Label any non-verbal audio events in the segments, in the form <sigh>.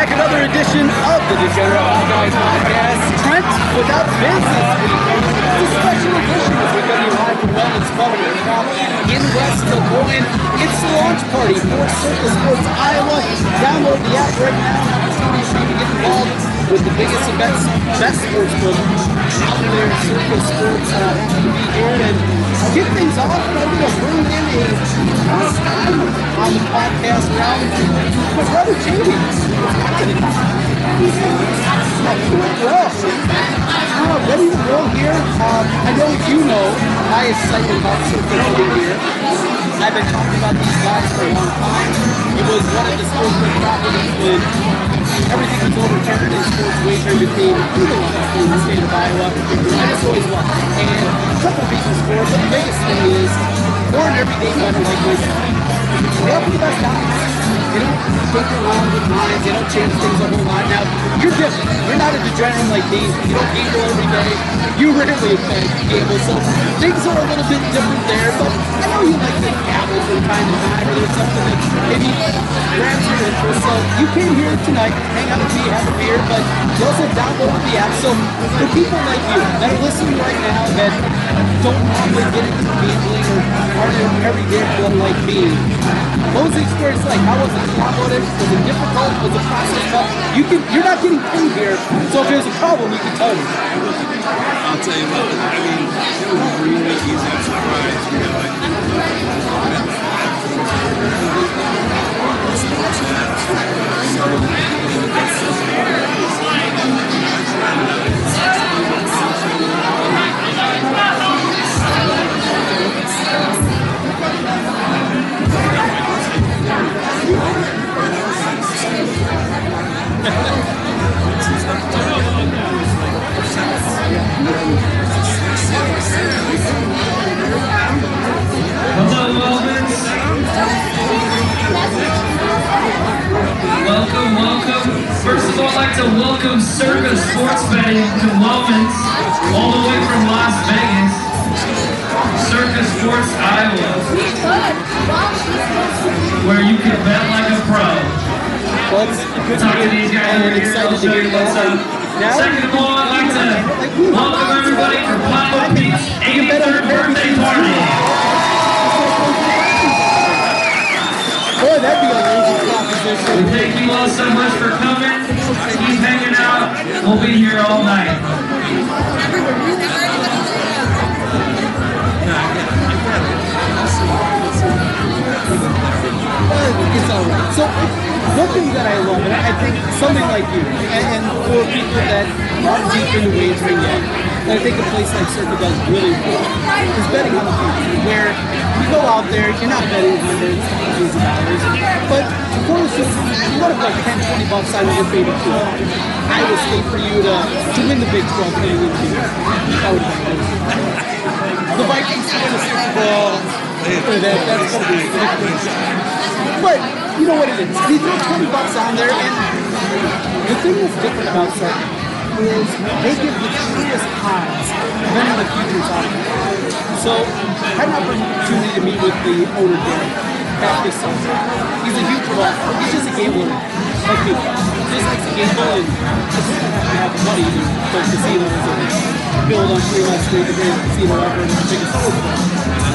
back another edition of the Degenerate Hawkeyes podcast. Trent without Vince. It's a special edition as to be live from Wellness Club in West Des Moines. It's the launch party for Circa Sports Iowa. Download the app right now. Get involved with the biggest and best, best sports book out there. Circa Sports uh, here and kick things off. I'm going to bring in a first time on the podcast round. My brother Jamie. Uh, ready to roll here. Um, I know you know my excitement about Circa over here. I've been talking about these guys for a long time. It was one of the sportsbook properties when everything was overturned in sports wagering became legal in the state of Iowa. I just always it. And a couple reasons for it, the biggest thing is for an everyday better like this, have the best odds. They don't think around with lines, they don't change things a whole lot. Now, you're different. You're not a degenerate like me. You don't gamble every day. You rarely gamble, so things are a little bit different there, but I know you like to gamble from time to time, or there's something that maybe grabs your interest. So you came here tonight, hang out with me, have a beer, but you also downloaded the app. So for people like you that are listening right now that don't normally get into the gambling or aren't an everyday one like me, what was the experience like? How was it? Download it? Was it difficult? Was the process tough? You can, you're not getting paid here, so if there's a problem, you can tell me. I'll tell you what, I mean, it was really easy to surprise, really. <laughs> Hello, Well, it's good to to these guys here. excited to show hear you what's that. up. Now, Second of all, I'd like to welcome everybody for Papa Pete's 83rd birthday party. boy, that'd be a lazy proposition. We thank you all so much for coming. Keep hanging out. We'll be here all night. It's all right. So one thing that I love, and I think something like you, and, for people that aren't deep into wagering yet, I think a place like Circa does really well is betting on the future, where you go out there, you're not betting hundreds, thousands of dollars, but of course, you want to put like 10, 20 bucks on your favorite team. I would say for you to, to win the Big 12 and win the Big 12. That, that's ridiculous. But you know what it is. You throw 20 bucks on there, and the thing that's different about Circa is they give the odds of any of the futures there. So I had an opportunity to meet with the owner there back this summer. He's a huge well, he's just a gambler like me. Just likes to gamble and just have money to go to casinos and build on Fremont Street, the greatest casino and the biggest sports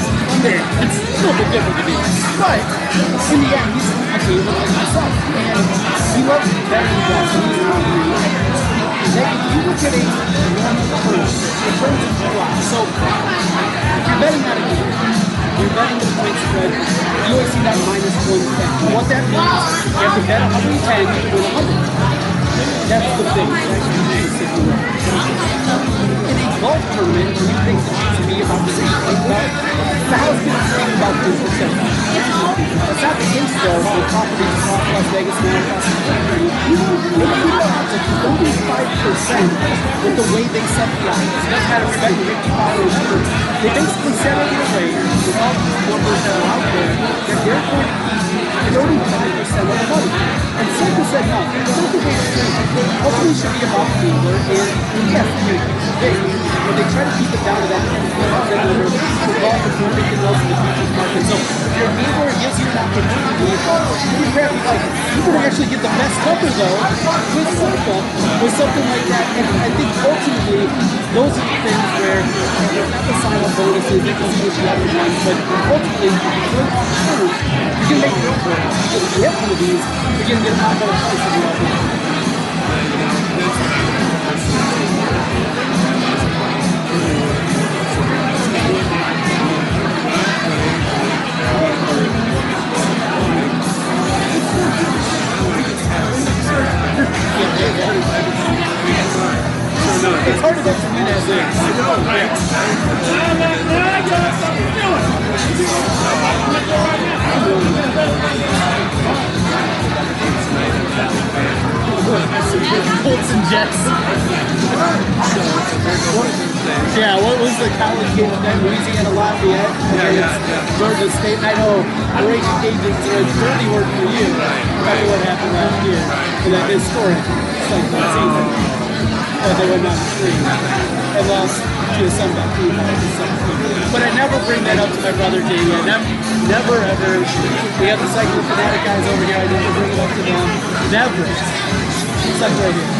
there. It's a bit different to me. But in the end, he's a gamer like. And he loves betting bets and he's hungry. That if you look at a it turns into a. So you're betting on a game, you're betting the point spread, you always see that minus 110. What that means, you have to bet 110 to win 100. That's the thing. Golf tournament, when you think chance to be about thing, well, the house gets think about this percent. So the properties across Las Vegas now across the odds of 35% with the way they set matter if you're betting 55 or whatever. They basically set it in a way with all these numbers that are out there that they're going to be 35% of the money. And said no. Basically hopefully should be about dealer and yes, big. But they try to keep it down to that 10% number for golf is more big than most of the futures market. So if you're a it gives you an opportunity. You grab like you can actually get the best number though with Circa with something like that. And I think ultimately those are the things where there's not the sign-up bonuses, they can see the other ones, but ultimately going on you can make board. If you get one of these, you're going to get a lot better price than you are. It's hard to go from in as is. Colts and Jets. Yeah, what was the college game that? Louisiana Lafayette? Yeah, yeah, yeah. Georgia State. I know Raging Cajuns are dirty word for you. After what happened last year. And that historic second season. But they went down three. And lost to a Sunbelt team. But I never bring that up to my brother Jamie. Never, never ever. We have the Cyclone Fanatic guys over here. I never bring it up to them. Never. It's like right here.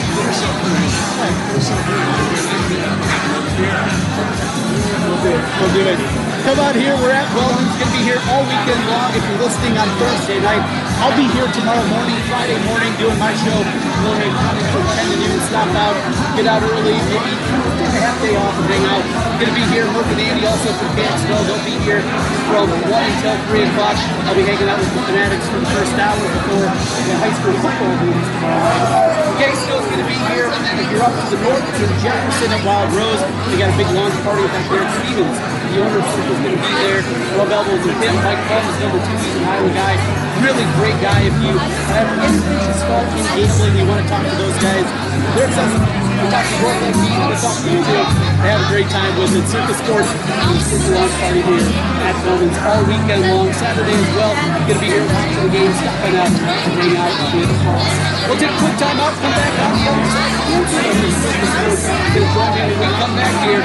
We'll do it. We'll do it. Come on here. We're at Weldon's. Going to be here all weekend long. If you're listening on Thursday night, I'll be here tomorrow morning, Friday morning, doing my show. Illinois County from 10 to. Stop out, get out early, maybe take a half day off and hang out. I'm Going to be here. Murph and Andy also from Campsville. They'll be here from 1 until 3 o'clock. I'll be hanging out with the Fanatics for the first hour before the high school football games tomorrow night. Caseville's going to be here. If you're up to the north, in Jefferson at Wild Rose, they got a big launch party back there at Stevens. The of Circa's going to be there. Rub elbows with him. Mike Plum is number two. He's an Iowa guy. Really great guy. If you have anything start in gambling, you want to talk to those guys, they're accessible. We talk to Brooke like me, we talk to you too. They have a great time with it. Circa Sports and the launch party here at Weldon's all weekend long. Saturday as well. Going to be here watching the game, stopping out, and hang out with us. We'll take a quick time out, come back on the other side. Answer them. Circa Sports. Going to join me when we come back here.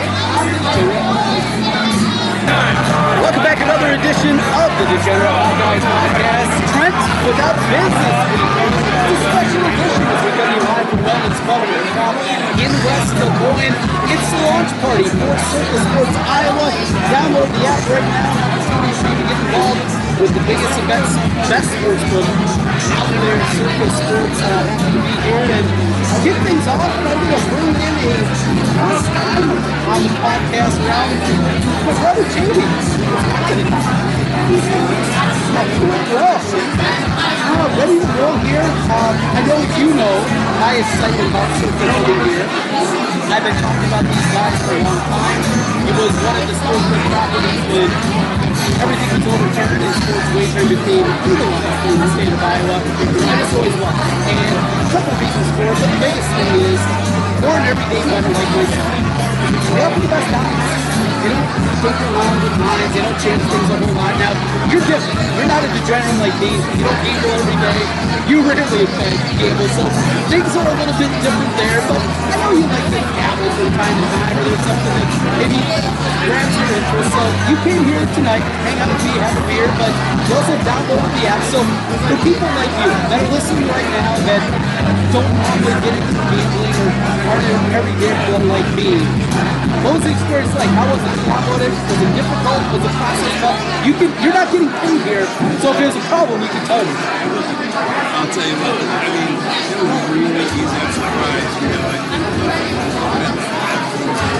Welcome back another edition of the Degenerate Hawkeyes Podcast. Trent without business. It's a special edition as we come Wellness Shop in West Moines. It's the launch party for Circa Sports Iowa. Download the app right now. To get involved with the biggest and best, best sports book out there. Circa Sports uh, happy to be here and get things off. and I'm going to bring in a first timer on the podcast now. My brother Jamie. Well, uh, ready to roll here. Um, I know you know my excitement about Circa over here. I've been talking about these guys for a long time. It was one of the sportsbook properties when everything was overturned and sports wagering became legal in the state of Iowa. I just always was. And a couple reasons for it, but the biggest thing is for an everyday better like myself, they offer the best odds. They don't take around with lines, they don't change things a whole lot. Now, you're different. You're not a degenerate like me. You don't gamble every day. You rarely gamble, so things are a little bit different there, but I know you like to gamble from time to time, something that maybe grabs your interest. So you came here tonight, hang out with me, have a beer, but you also downloaded the app. So for people like you that are listening right now that don't normally get into gambling or aren't an everyday like me, what was the experience like? How was it? Download it? Was it difficult? Was the process tough? You can, you're not getting paid here, so if there's a problem, you can tell me. I'll tell you what, I mean, it was really easy. I'm you know, like,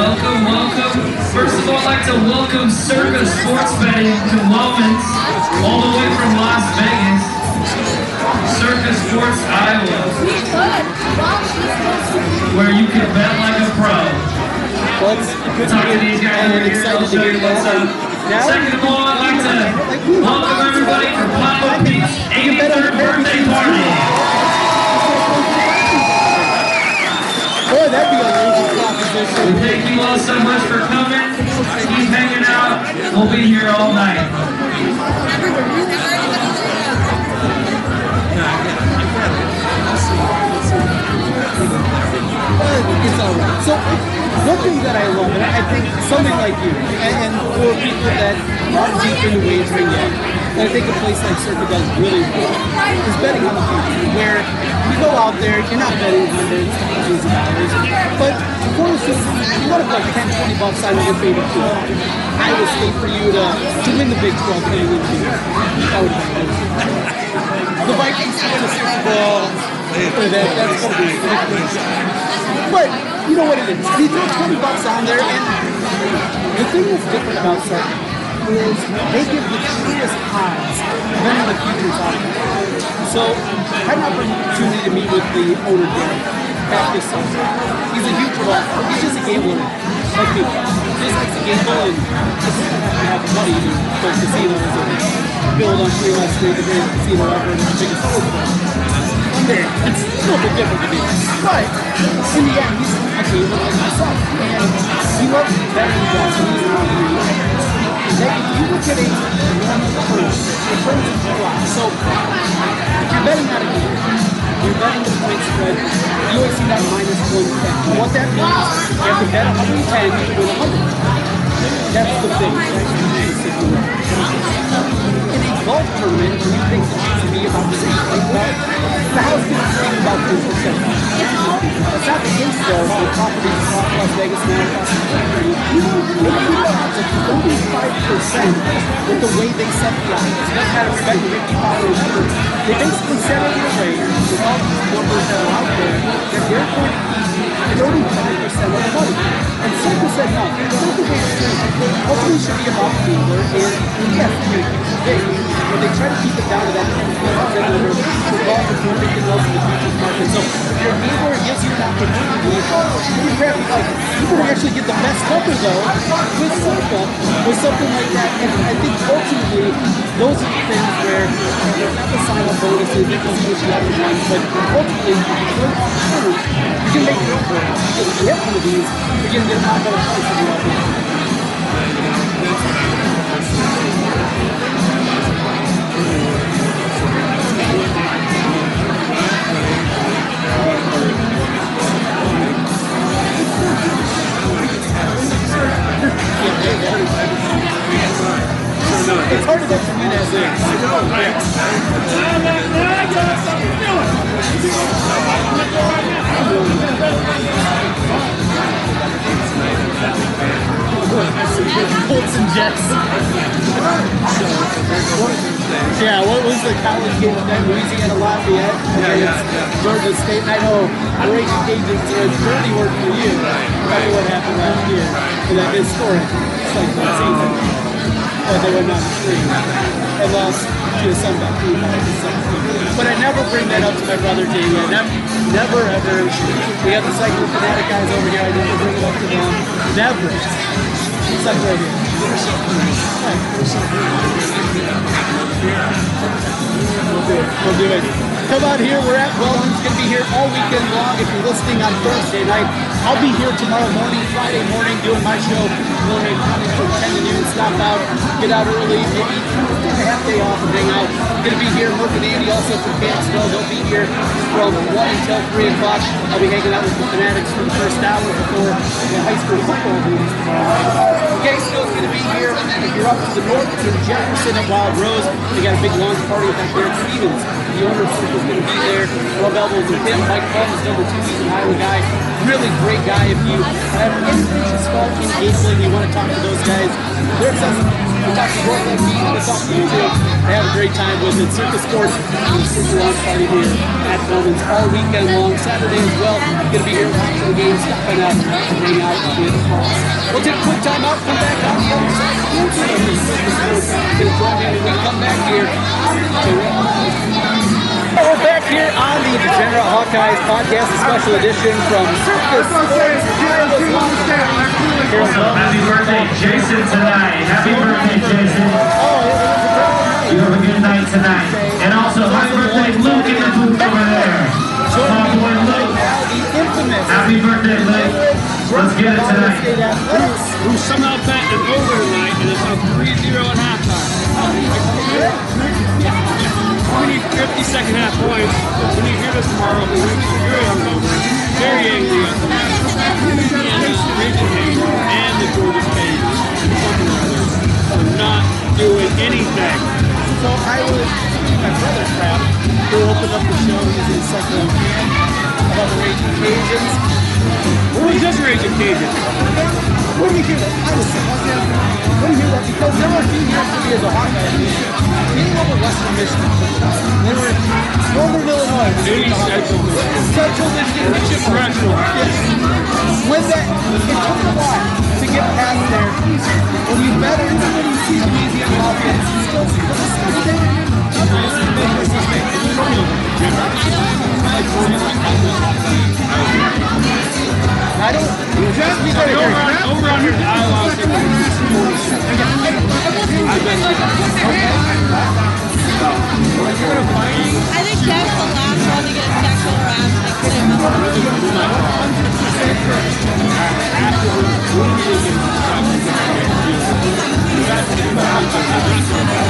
welcome, welcome. First of all, I'd like to welcome Circa Sports Betting to Lovin's, all the way from Las Vegas. Circa Sports, Iowa. Where you can bet like a pro. Well, it's Talk to, these guys over here. I'll show you what's up. Second of all, I'd like to welcome everybody for Papa Pete's 83rd birthday party. Boy, that'd be amazing proposition. Thank you all so much for coming. Keep hanging out. We'll be here all night. It's all right. So, one thing that I love, and I think something like you, and, for people that aren't deep into wagering yet, and I think a place like Circa does really well, is betting on the future, where you go out there, you're not betting hundreds, thousands of dollars, but of course, you want to put like 10, 20 bucks on your favorite team. I would say for you to, to win the Big 12 and win the That would be. <laughs> The Vikings win the Super Bowl, But you know what it is. You throw 20 bucks on there, and the thing that's different about Circa is they give the truest odds than the futures there. So I had an opportunity to meet with the owner Derek back this summer. He's a huge well, he's just a gambler like me. Just likes to gamble and just have money to go to casinos and build on Fremont Street, the greatest casino ever, and the biggest book. There, it's a little bit different to me. But in the end, he's a gambler like myself. And he loves Japanese money. That if you look at a normal curve, it turns into a So you're betting out of game, you're betting the point spread, you always see that minus 110. What that means, you have to bet 110 to win 100. That's the thing. In a golf tournament, you think chance to be about same, like the house gets thing about 10%. That's not the case though Las Vegas of 35% with the way they set the odds. It doesn't matter if you're betting 55 or 100. They basically set it in a way with all numbers that are out there that they're going to be 35% of the money. And Circa said no. Circa was hopefully should be about the gambler and yes, they make it big. But they try to keep it down to that 10% number for golf if you're making those in the market. So if you're a it gives you an opportunity. You grab like you can actually get the best number though with Circa with something like that. And I think ultimately those are the things where the up bonuses, they can switch the other ones, you can make your own brand. Because if you have one of these, you're gonna get a lot better price than you are now. It's hard to go from in as is. Colts and Jets. Yeah, what was the college game of that? Louisiana Lafayette against Georgia State. I know Raging Cajuns are a dirty word for you. Remember what happened last year? And that historic second season. But they were not three. And lost to 17. But I never bring that up to my brother Jamie. I never, never ever. We have the Cyclone Fanatic guys over here. I never bring it up to them. Never. It's like right here. We'll do it. We'll do it. Come out here. We're at Weldon's. Going to be here all weekend long. If you're listening on Thursday night, I'll be here tomorrow morning, Friday morning, doing my show. Illinois County from 10 to noon. Stop out, get out early, maybe take a half day off and hang out. Going to be here. Merck and Andy also from Campsville. They'll be here from 1 until 3 o'clock. I'll be hanging out with the Fanatics for the first hour before the high school football games tomorrow. Gaysville's going to be here. If you're up to the north in Jefferson at Wild Rose, they got a big launch party back there at Stevens. The owner of Circa's going to be there. Elbows with him. Mike Combs, number two, he's an Iowa guy. Really great guy. If you have to start in gambling, you want to talk to those guys, they're accessible. We talk to like me, we talk to you too. They have a great time with it. Circa Sports, the Circa launch party here at Bowman's all weekend long. Saturday as well. Going to be here watching the game, stopping up, hang out with us. We'll take a quick time out, come back the the we're going to come back here. We're back here on the Degenerate Hawkeyes podcast, a special edition from Circa Sports. Happy birthday, Jason, tonight. Happy birthday, Jason. You have a good night tonight. And also, happy birthday, Luke in the booth over there. My boy Luke. Happy birthday, Luke. Let's get it tonight. Who somehow bet an over tonight and it's up 3-0 at halftime. We need 50 second half points. When you hear this tomorrow, we're very hungover, very angry at the Hayes and the Georgia and something or other for not doing anything. So I was my brother's crap who opened up the show using second hand about the Raging Cajuns. Who is this Raging Cajun? When you hear that? I was surprised. When do you hear that? Because there were a few years for me as a Hawkeye fan, being over Western Michigan. They were Northern Illinois. was Maybe the Hawkeye Central. fan. Central Michigan. Yes. When that, it took a while to get past there. When you bet even when you see Louisiana offense, you still see the mistake. I don't. Very Over over on I've been I think that's the last one to get claim.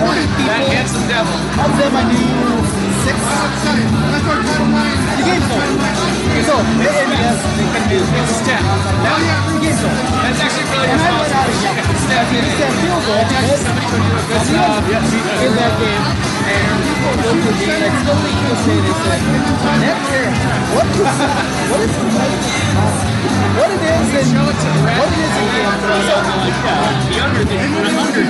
40 people. That handsome devil. Of them I knew six. The game's over. It's over. And and yes, they can do it's a step. Now, the game's over. That's actually really And I went out and yelled. Step. It's that field goal. That's in that game. And people looked at me, and Next year, what is, what is, what it is, and what. So, The under the under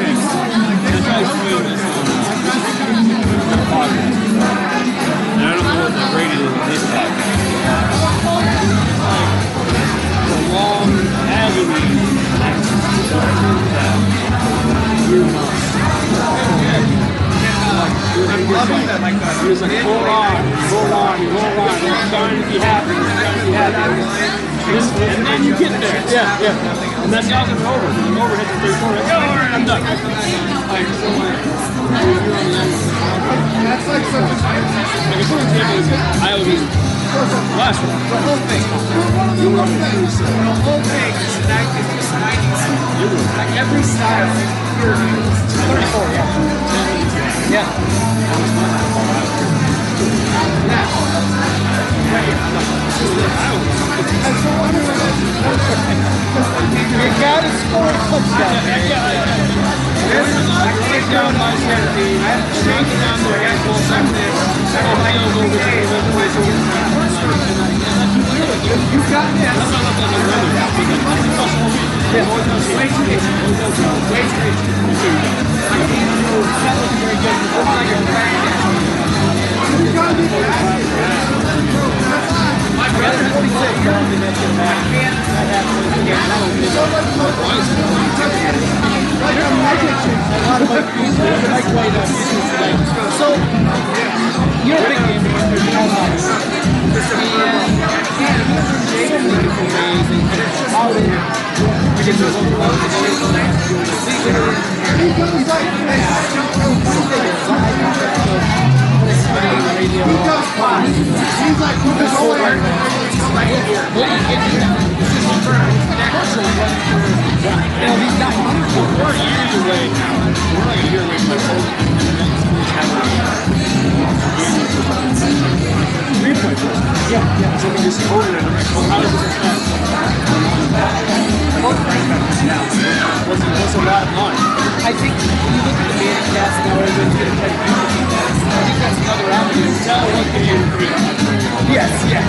I don't know what the rating is this the long agony. Like, hold on, hold on, hold on. I'm starting to be happy. I'm to be happy. This, and then you get there. Yeah, yeah. And that's how it's over. The over hits the third quarter. Like, oh, all right, I'm done. Like, so, like, that's like such a like a good example is Iowa beat last one. The whole thing. The whole thing is that is just 90s. Like every style. 34, yeah. Yeah. You gotta score a touchdown. This is like take down my strategy. I'm shaking down the ankle something. Ohio over the You got this. That's not like the weather. Because once it comes home, Yeah. wait till it's wait till it's My What's a lot of? I think you look at the Manning cast now, everyone's going to try to duplicate that. think that's another avenue. Tell what can you agree. Yes, yes.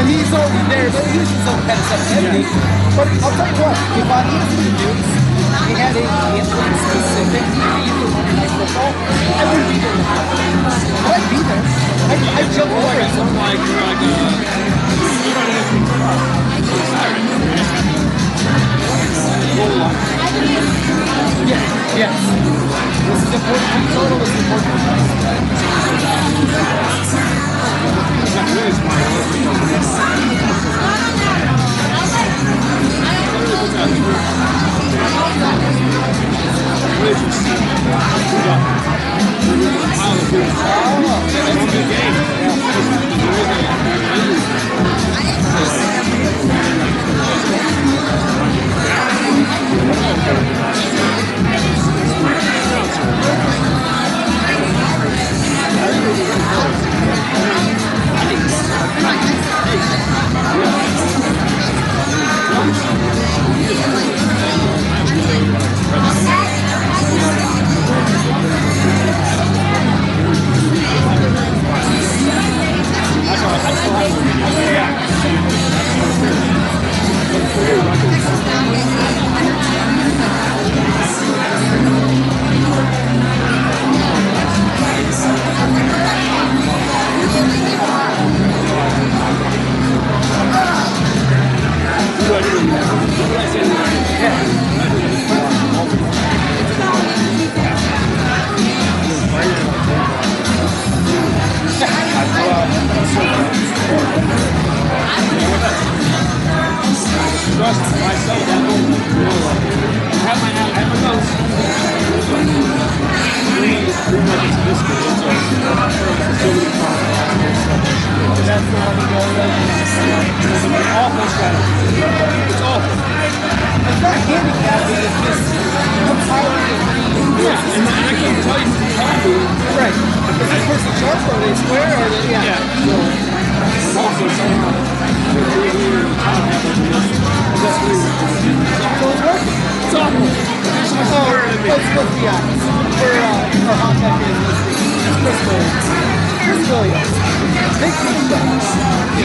And he's already there, but he uses his kind of sensitivity. But I'll tell you what, if on ESPN News they had a Football, I wouldn't be there. I'd be there. I'd, I'd jump over it. Uh, you Yes. This is important total, is important for the price. Trust myself. I have my, I have my notes. Please, pretty much it's this good. It's a facility That's the one you go. It's an awful strategy. It's awful. It's not handicapping, it's just compiling the Yeah, and I can't tell you from. Right. Is this person sharp are they square are they, yeah. Yeah. Also, somehow, they're really in the top half of the list. So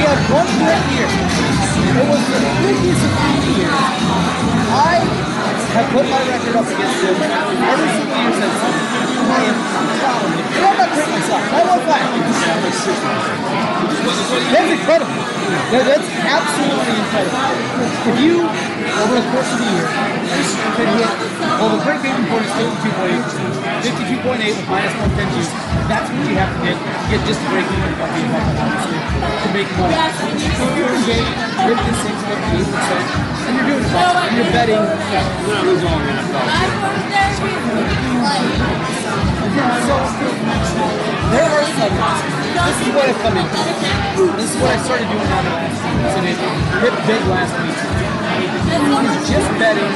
uh, one year. It was the three years. I have put my record up against him every single year since then. I am proud of him. And I'm not great myself. I love that. That's incredible. That, that's absolutely incredible. If you, over the course of the year, could hit, well, the great game report is 52.8, 52.8 with minus 110 juice. That's what you have to get get just a break even to make. So if you're game, 56, 58%, and you're betting, there are some. This is what I've come into. This is what I started doing the last and it hit big last week. Is just betting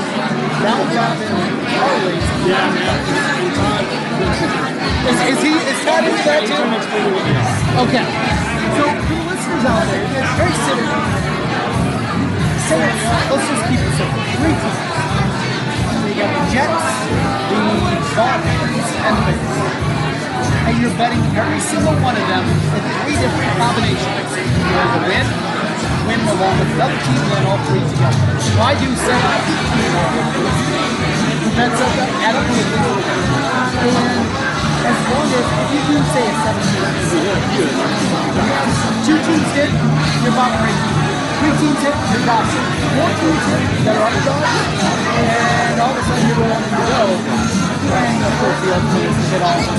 round robin parlays. Yeah, man. Is, is he? Is that he's too? so much better than you. Okay. So for listeners out there, it's very simple. Say it's, let's just keep it simple. Three teams. So you got the Jets, the Dolphins, and the. And you're betting every single one of them in three different combinations. Have the win, win along with another team, and all three together. I do seven. That's up up to the And as long as if you do say a seven two teams hit, you're about right. About four that are and all of a sudden you're to go. And of course the all of.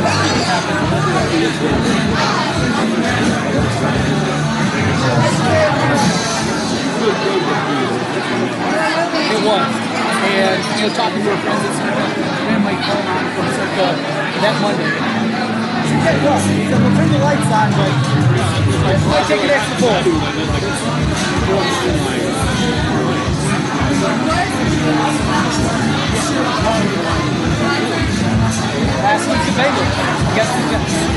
It was. And, you know, talking to our friends and Coleman from Circa that Monday. Said, well, he said, turn the lights on, but I might take an extra pull. Last week's Bengals. Guess who got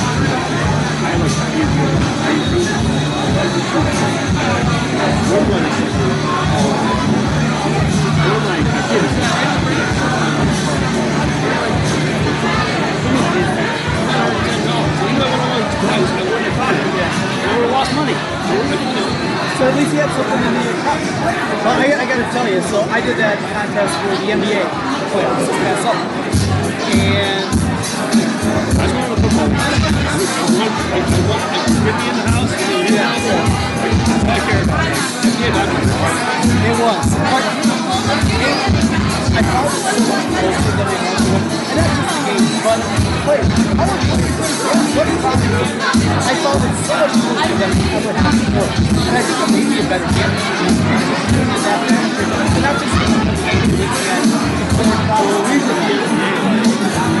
So. Well, I, gotta tell you, so I did that contest for the NBA this past summer. And like, all I care. Like, it was. It, found it so much closer than I wanted to. I what about the game? I found it so much closer than I ever had it made me it it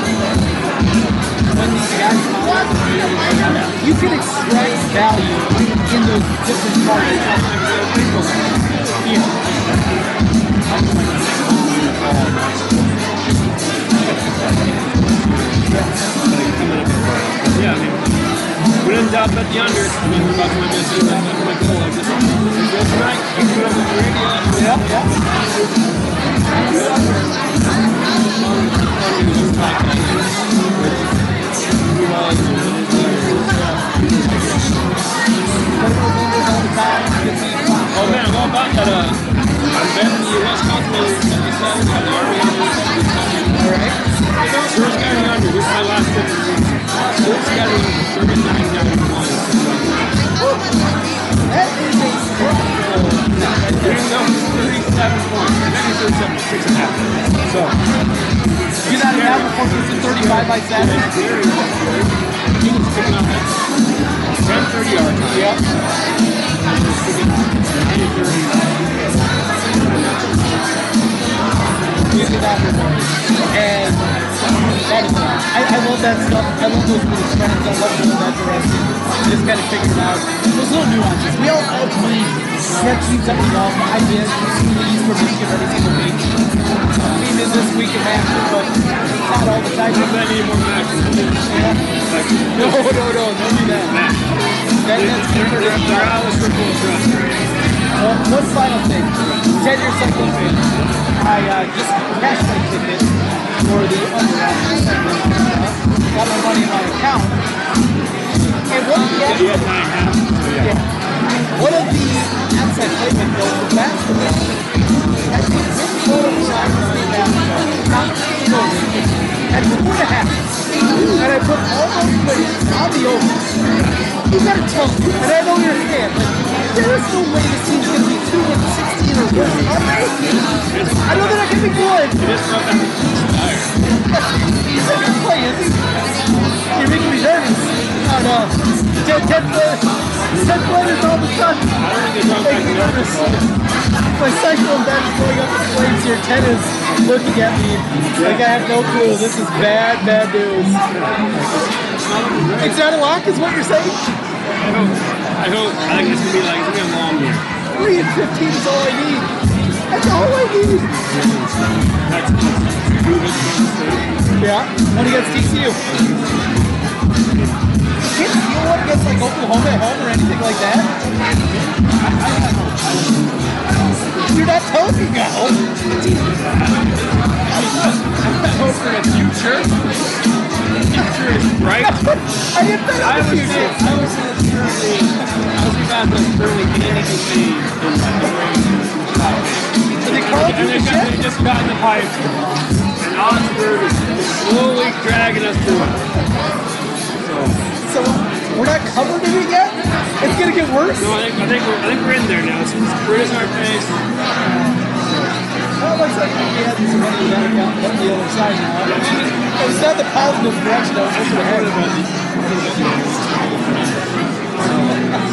when these guys you can extract value in those different parts of the Yeah. Yeah, mean, when in doubt, the under. I mean, we're about to win this. That's my goal. I just, if you're tonight, you put up the. Yeah, yeah. Oh I'm all about that. Uh, I'm betting the Wisconsin 77 got the Army on this. Alright. Guy in the under. This is my last tip. Guy in the 39 down one. That is a structural. No, 37 points. Maybe 37, six and a half. So, You got before it's 35 by Saturday. he was picking up at 10, 30 yards. Yep. You get And uh, that is, uh, I, I love that stuff. I love those little trends. I love those that direction. Just kind of figuring out those little nuances. We all all believe that we love. I did. We use for Michigan every single week. Team is this week in Master, but not all more No, no, no, don't do that. That, that's triple trust. Well, one final thing. 10 year cycling fan. I uh, just cashed my ticket for the segment. Uh, got my money in my account. And of the You had nine yeah. yeah, one of the played with though was basketball. I think. At four and a half. And I put all those players on the over. You gotta tell me, and I know a fan, but there is no way this team's gonna be 2 and 16 or worse. Are they? I know they're not gonna be good. It is not that inspired. He's not gonna play, is he? You're making me nervous. Oh no. Ted, players all of a sudden. I don't Make me nervous. My cyclone is going up in flames here. Ted is looking at me like I have no clue. This is bad, bad news. It's not a lock, is what you're saying? I hope. I hope. I think it's gonna be like it's gonna be a long year. 3 and 15 is all I need. That's all I need. That's prove it. Kansas State. Yeah. When against TCU. Can't steal one against like Oklahoma at home or anything like that. You're not telling me no. I hope for the future. Future is bright. I didn't bet on the future. I was say currently, I was about to currently anything made in Did they call it And they, the got, they shit? just got in the pipe. And Oxford is slowly dragging us through it. So we're not covered in it yet? It's gonna get worse? No, I think, I think, we're, I think we're in there now. It's, it's bruising our face. Well, it looks like we had some money that account, but the other side now. It's not the positive direction I was looking ahead of.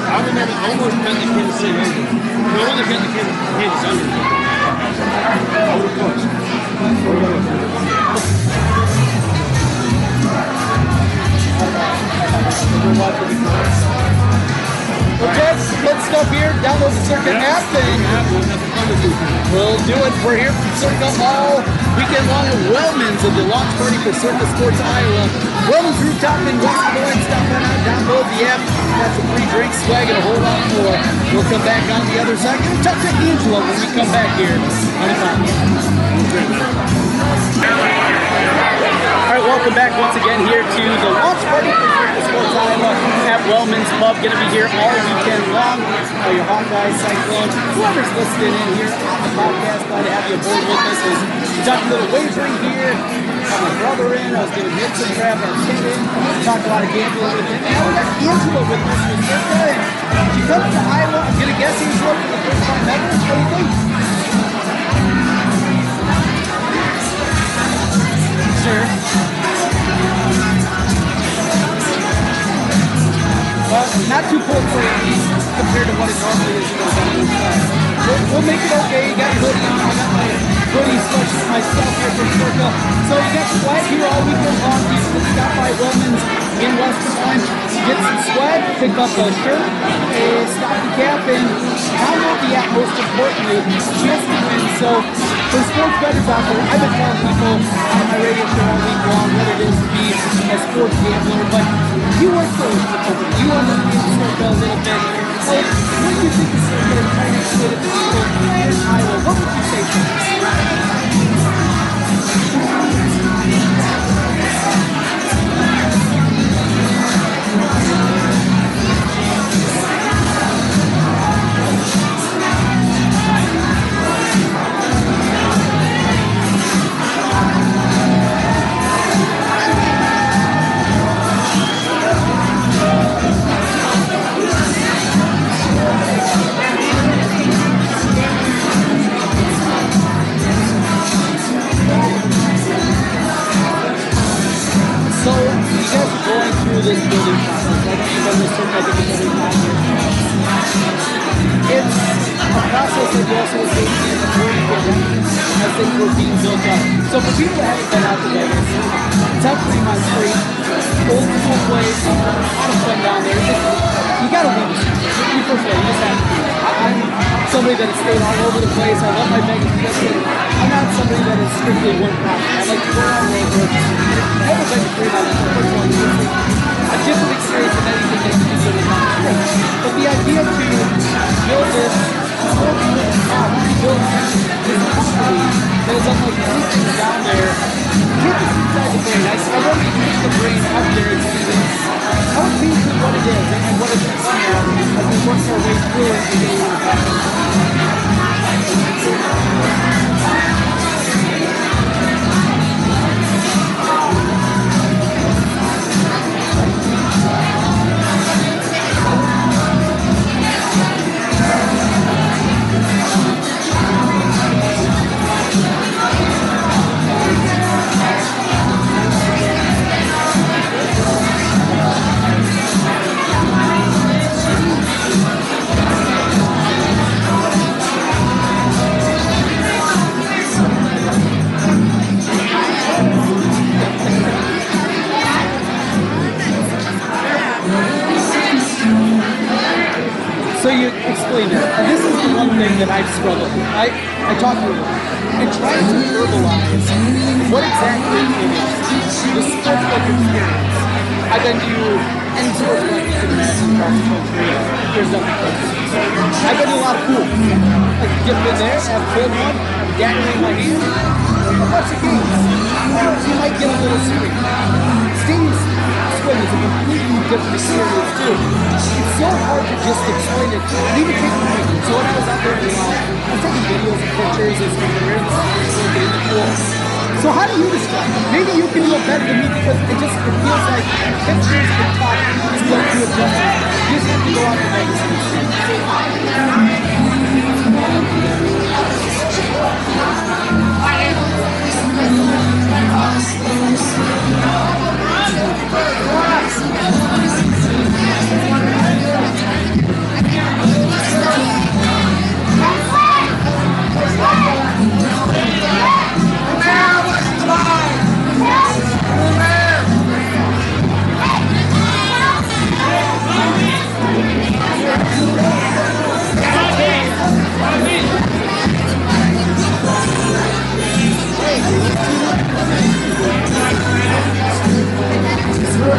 I remember almost bet the Kansas City over. No, only bet the Kansas, under. I would have watching the Let's, stuff here. Download the Circa app and we'll do it. We're here from Circa all weekend long at Wellman's of the launch party for Circa Sports Iowa. Wellman's rooftop in West Des Moines. Stop on out, download the app. Got some free drinks, swag, and a whole lot more. We'll come back on the other side. We'll talk to Angela when we come back here on the right, welcome back once again here to the launch party for Sports Iowa at Wellman's Pub. Going to be here all weekend long. All your Hawkeyes, Cyclones, whoever's listening in here on the podcast, glad to have you aboard with us. We talked a little wagering here. Got my brother in. I was going to get some crap. our kid in. Talked a lot of gambling with him. Now we got Angela with us. And she comes to Iowa. I'm going to guess Angela for the first time ever. What do you think? Sure. Well, not too cold for compared to what it normally is we'll, we'll make it okay. You got hoodie on. I got my hoodie such myself here from Circa. So you got swag here all weekend long. You can stop by Wellman's in Des Moines. Get some sweat, pick up a shirt, a stocking cap, and download the app most importantly. Chance to win. So for sports bettors out there, I've been telling people on my radio show all week long what it is to be a sports gambler, but you work for it. You understand Circa a little bit. So what do you think is trying to explain to people in Iowa? I, I want to get the brain out there and see this. What it is and, what it's now as we work our way through it I've struggled. I, I talk to you and try to verbalize what exactly it is. The sportsbook experience. I've been to any sportsbook you across the country. There's nothing. I've been to a lot of pools. Like get in there, have a cold one, in my hand, a bunch of games. You might get a little streak. Different experience too. It's so hard to just explain it. And even taking pictures. So when I was out there in the wild, I was taking videos and pictures we were in the pool. So how do you describe it? Maybe you can do it better than me because it just it feels like pictures and talk just don't do it justice. You just have to go out and make So we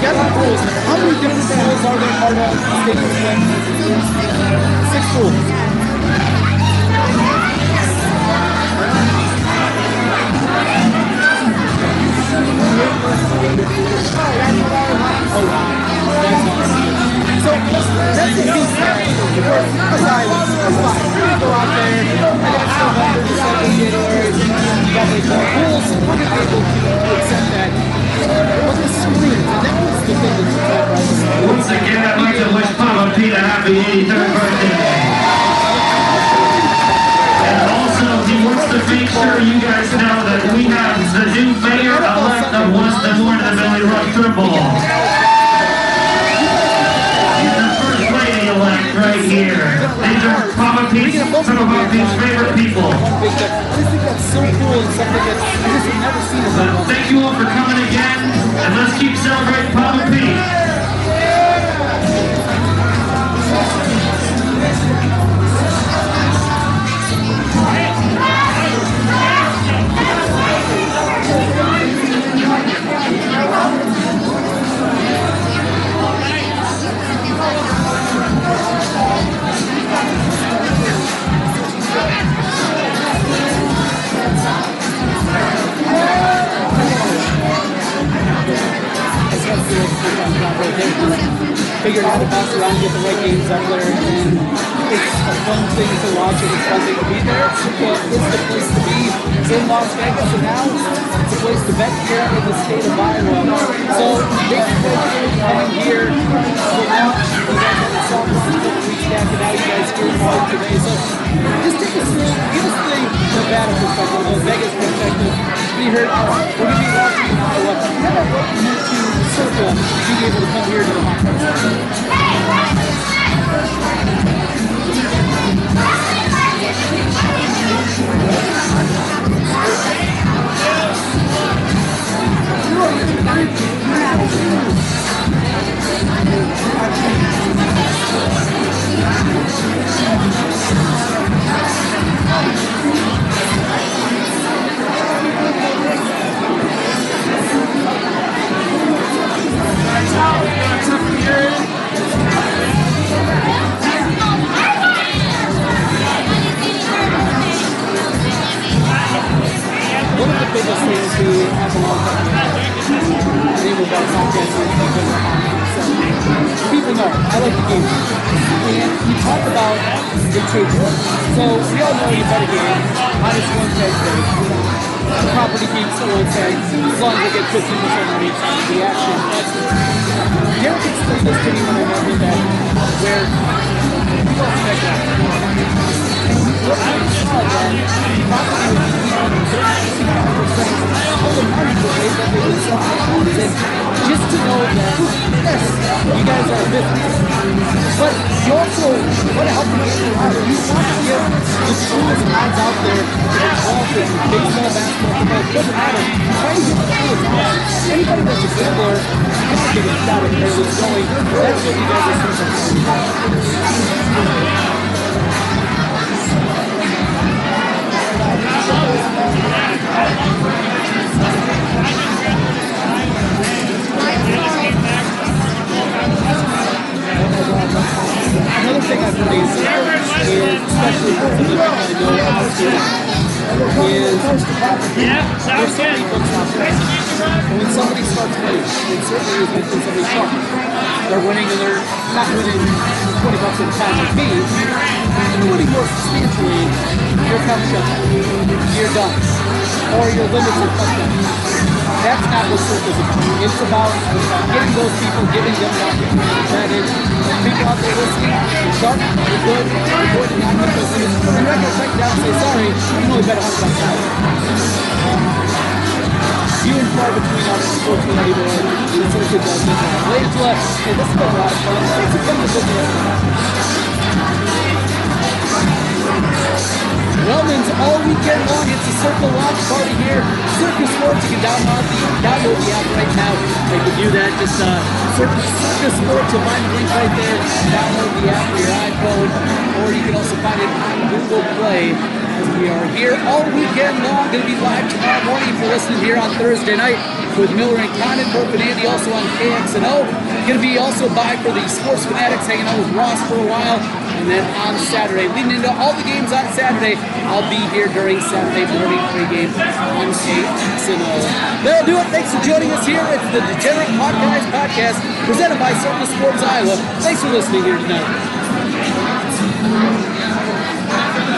get the rules. How many different rules are there part of the state? Six rules. Figured how to bounce around, get the right games out there, and it's a fun thing to watch and it's fun thing to be there. But it's the place to be in Las Vegas, and now it's a place to bet here in the state of Iowa. So thank you for coming here to watch. You guys had a song run a couple weeks back, and now you guys here live today. So just take us give us the Nevada perspective, the Vegas perspective. We heard, all right, we're going to be watching in Iowa. Of what you Circa to be able to come here to the Hawkeyes. One of the biggest things we have. So people know I like the game. And you talk about the take. So we all know you bet a game, minus one. The property the one as long as they get 15% on reaction. Derek explained this to me when I met him that where don't expect that. Just to know that, yes, you guys are a but you also want to help game out. You want to give the truest odds out there in golf and baseball, basketball, football, it doesn't matter. To the. Anybody that's a gambler, you want to get a shot at where going. That's what you guys are searching. Another thing I've noticed is, especially is Yeah, when somebody starts playing, it certainly is when somebody starts. They're winning and they're not winning 20 bucks at a time like me. They're winning more substantially. You're come shut. You're done. Or you're limited touchdowns. That's not what Circa's about. It's about getting those people, giving them that. bet in. People out there listening, you're sharp, you're good, you're good, and not because you're not going to check down and say, sorry, you only bet 100 bucks out. Few and far between on us, unfortunately, anymore. The circuit does it. Ladies left, hey, this has been a lot of fun. Thanks for coming to us. Wellman's all weekend long. It's a Circa Watch party here. Circa Sports. You can download the download the app right now. You do that, just uh, search Circa Sports. You'll find the link right there. Download the app for your iPhone, or you can also find it on Google Play. We are here all weekend long. Going to be live tomorrow morning if you're listening here on Thursday night with Miller and Condon, Burke and Andy, also on KXNO. Going to be also by for the Sports Fanatics, hanging out with Ross for a while. And then on Saturday, leading into all the games on Saturday, I'll be here during Saturday morning pregame on KXNO. That'll do it. Thanks for joining us here. It's the Degenerate Podcast Podcast presented by Circa Sports Iowa. Thanks for listening here tonight.